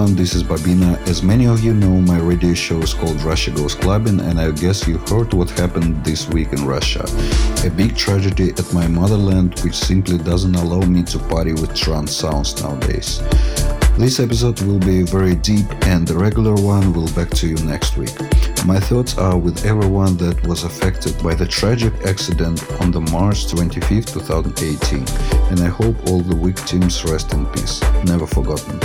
Everyone, this is Bobina. As many of you know, my radio show is called Russia Goes Clubbing, and I guess you heard what happened this week in Russia. A big tragedy at my motherland, which simply doesn't allow me to party with trance sounds nowadays. This episode will be very deep, and the regular one will back to you next week. My thoughts are with everyone that was affected by the tragic accident on the March 25, 2018, and I hope all the victims rest in peace. Never forgotten.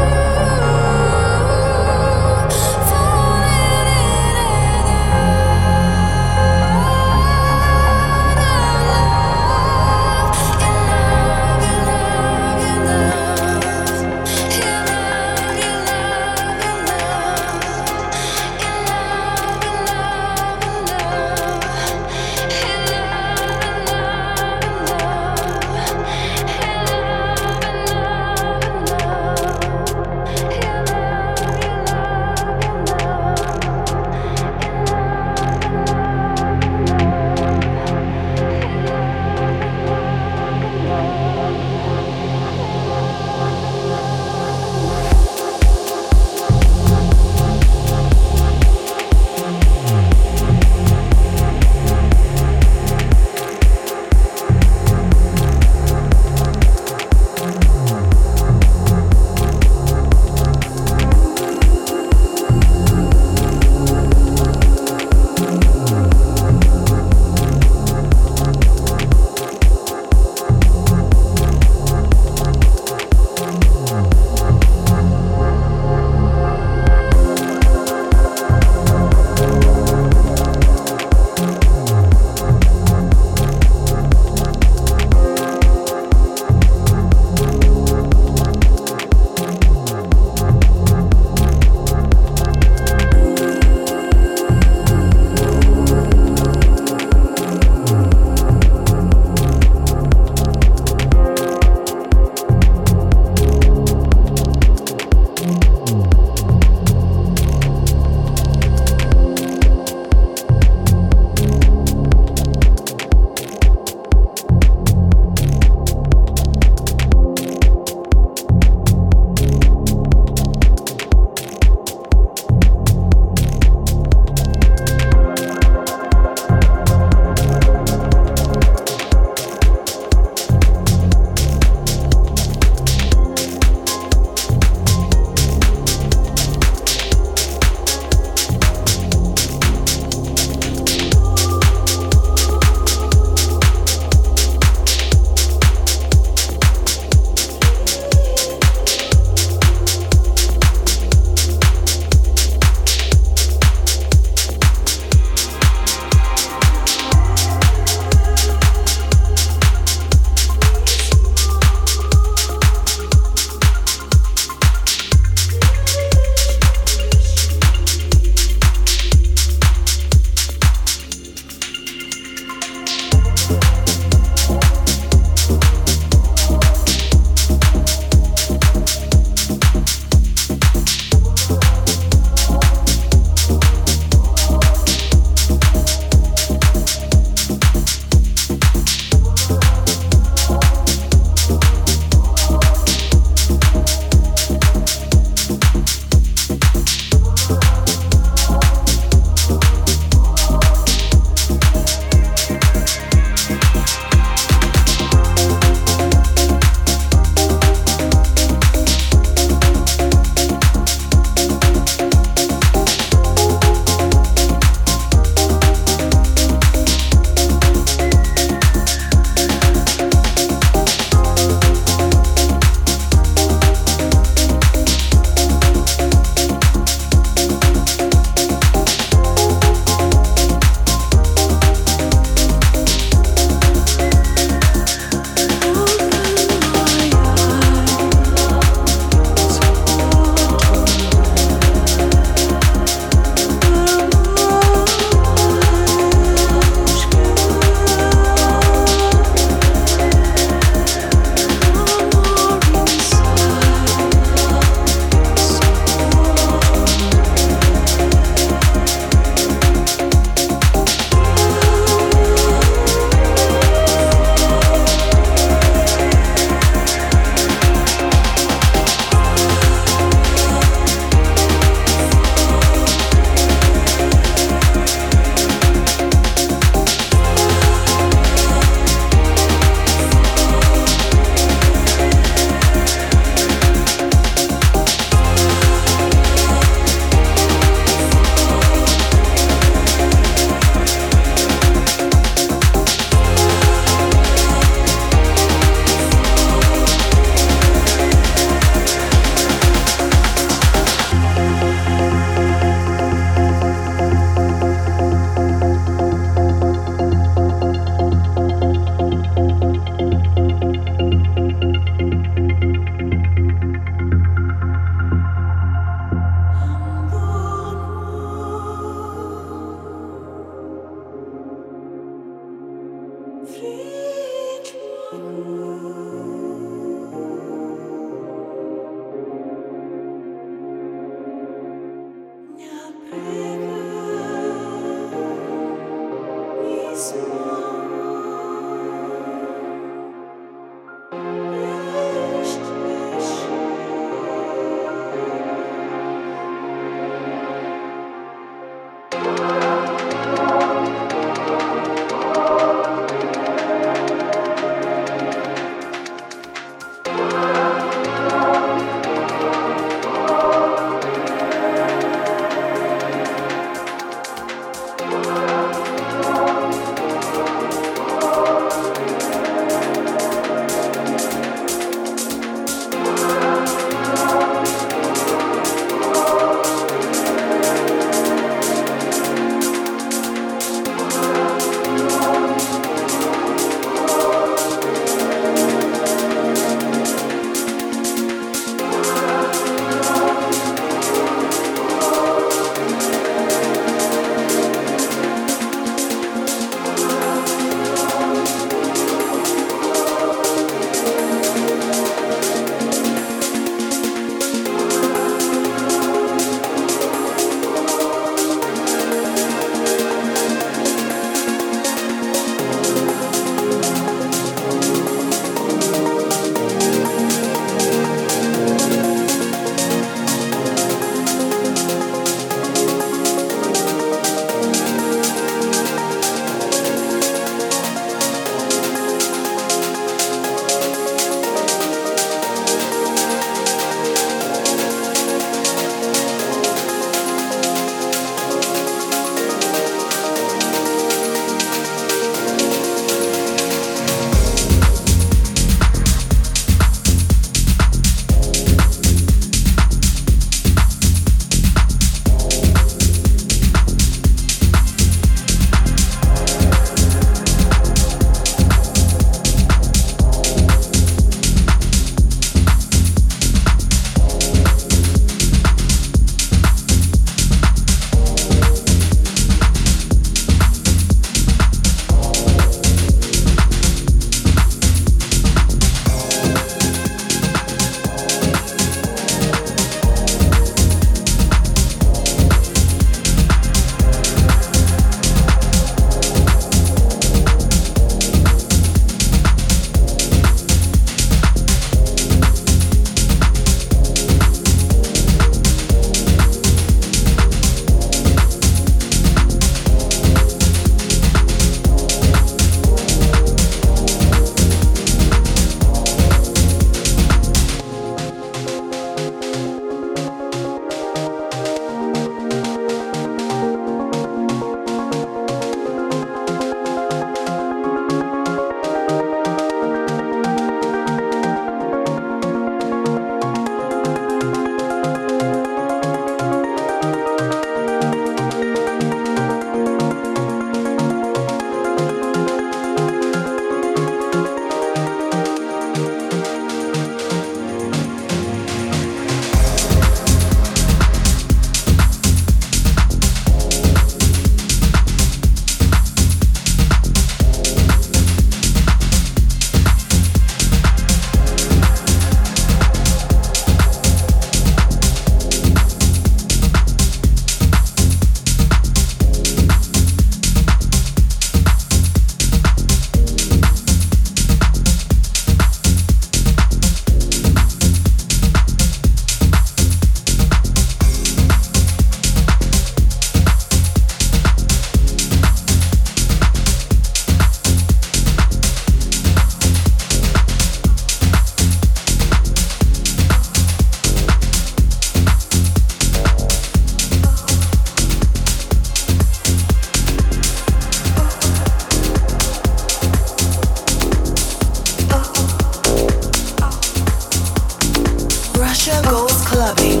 Future goes clubbing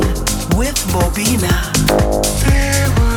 with Bobina.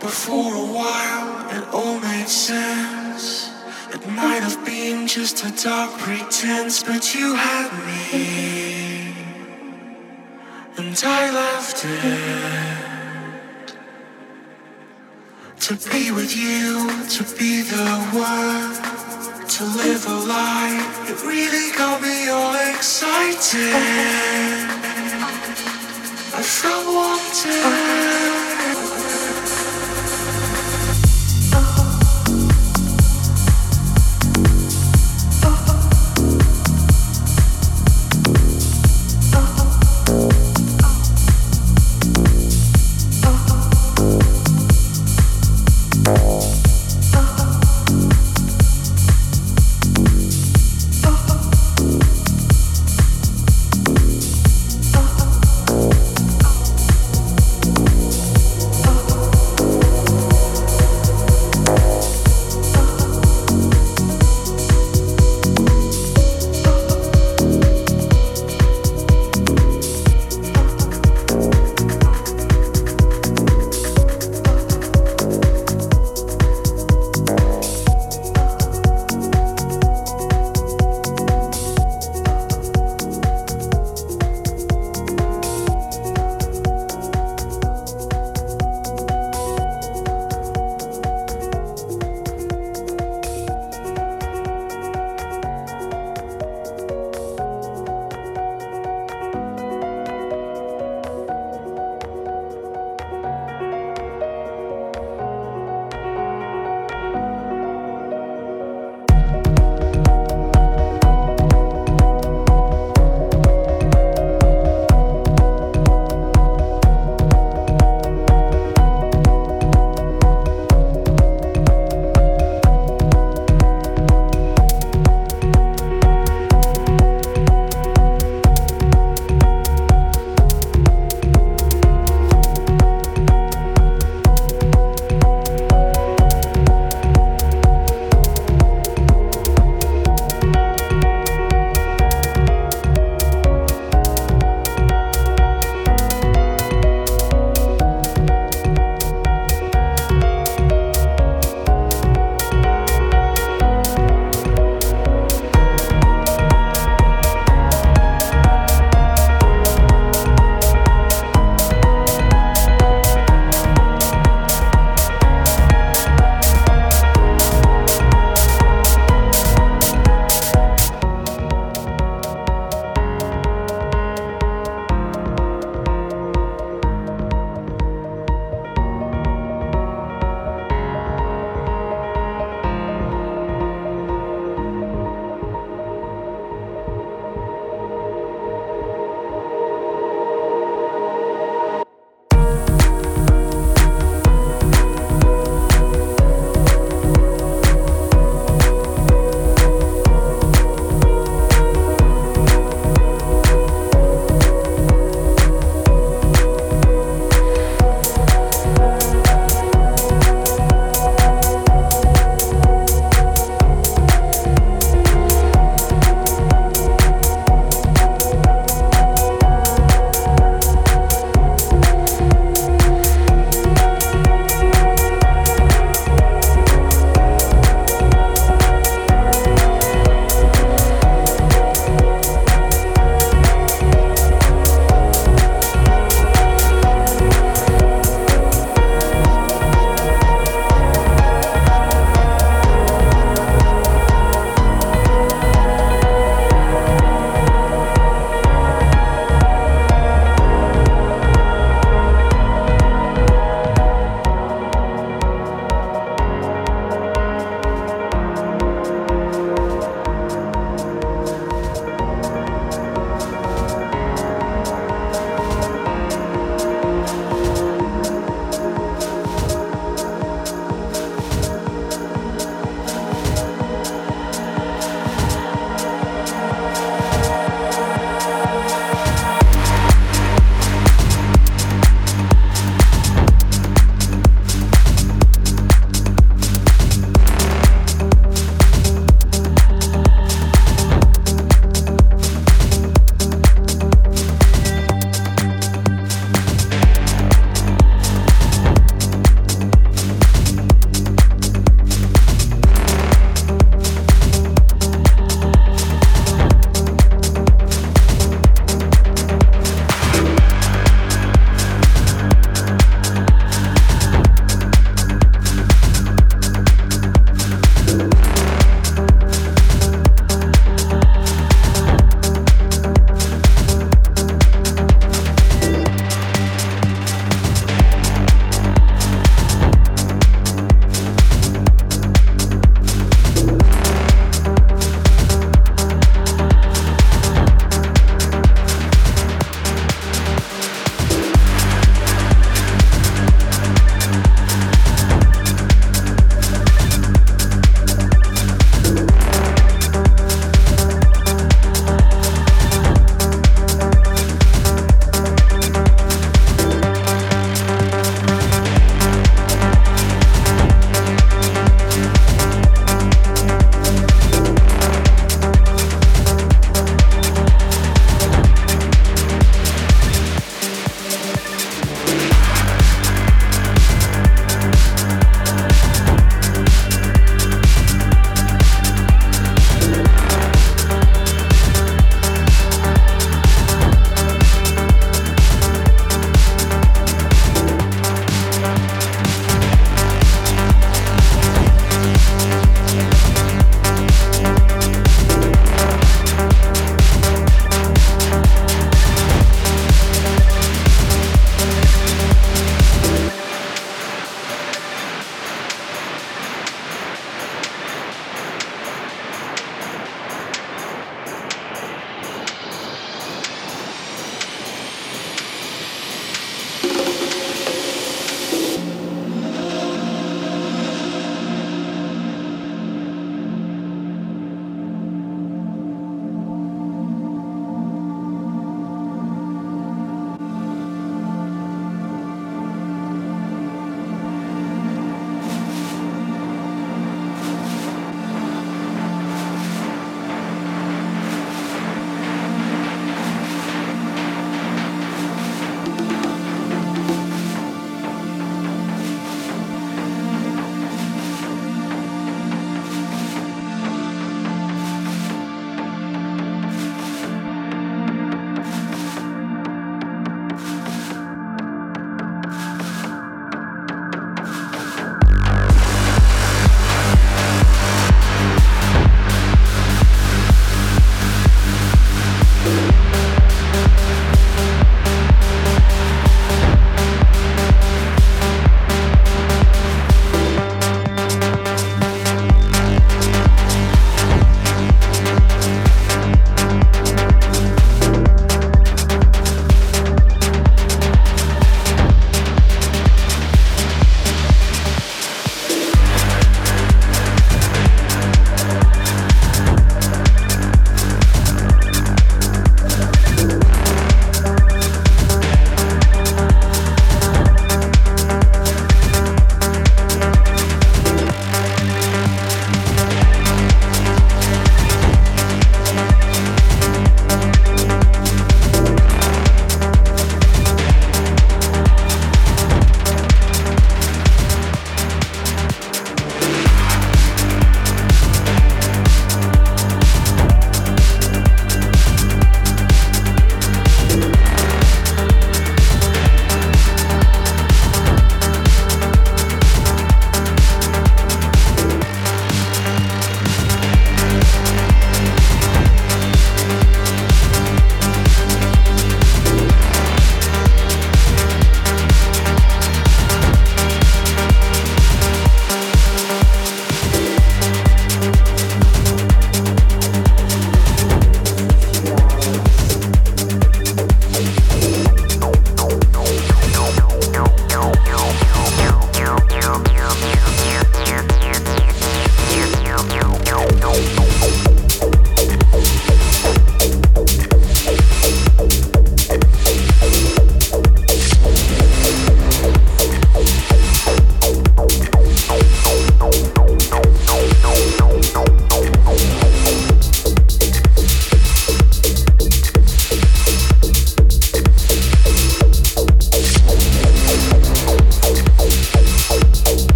But for a while, it all made sense. It might have been just a dark pretense, but you had me. And I left it. To be with you, to be the one, to live a lie, it really got me all excited. I felt wanted.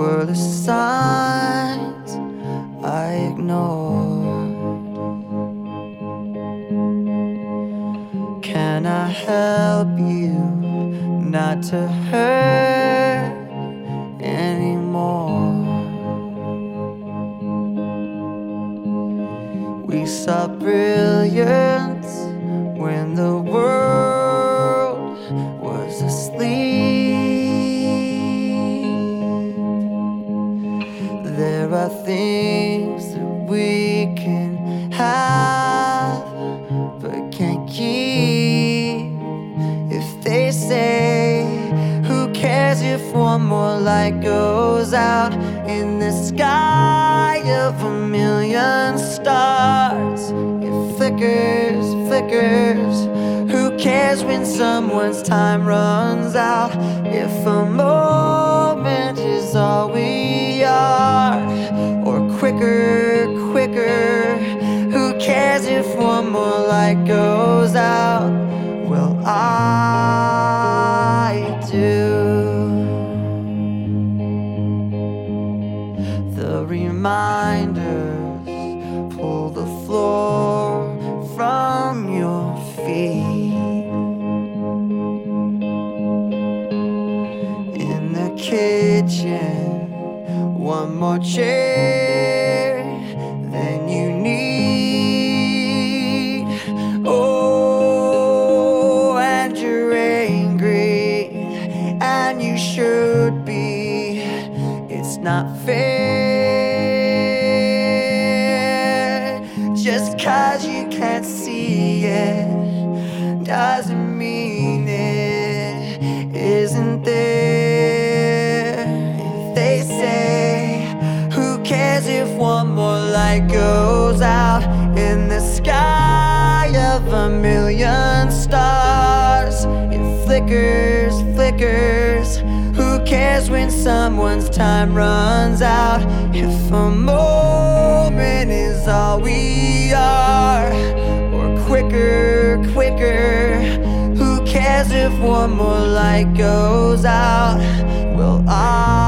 Were the signs I ignored. Can I help you not to hurt anymore? We saw brilliance things that we can have but can't keep. If they say, Who cares if one more light goes out in the sky of a million stars? It flickers, flickers. Who cares when someone's time runs out? If a moment is all we quicker, quicker. Who cares if one more light goes out? Well, I do. The reminders pull the floor from your feet. In the kitchen, one more chair flickers. Who cares when someone's time runs out? If a moment is all we are, or quicker, quicker. Who cares if one more light goes out? Well, I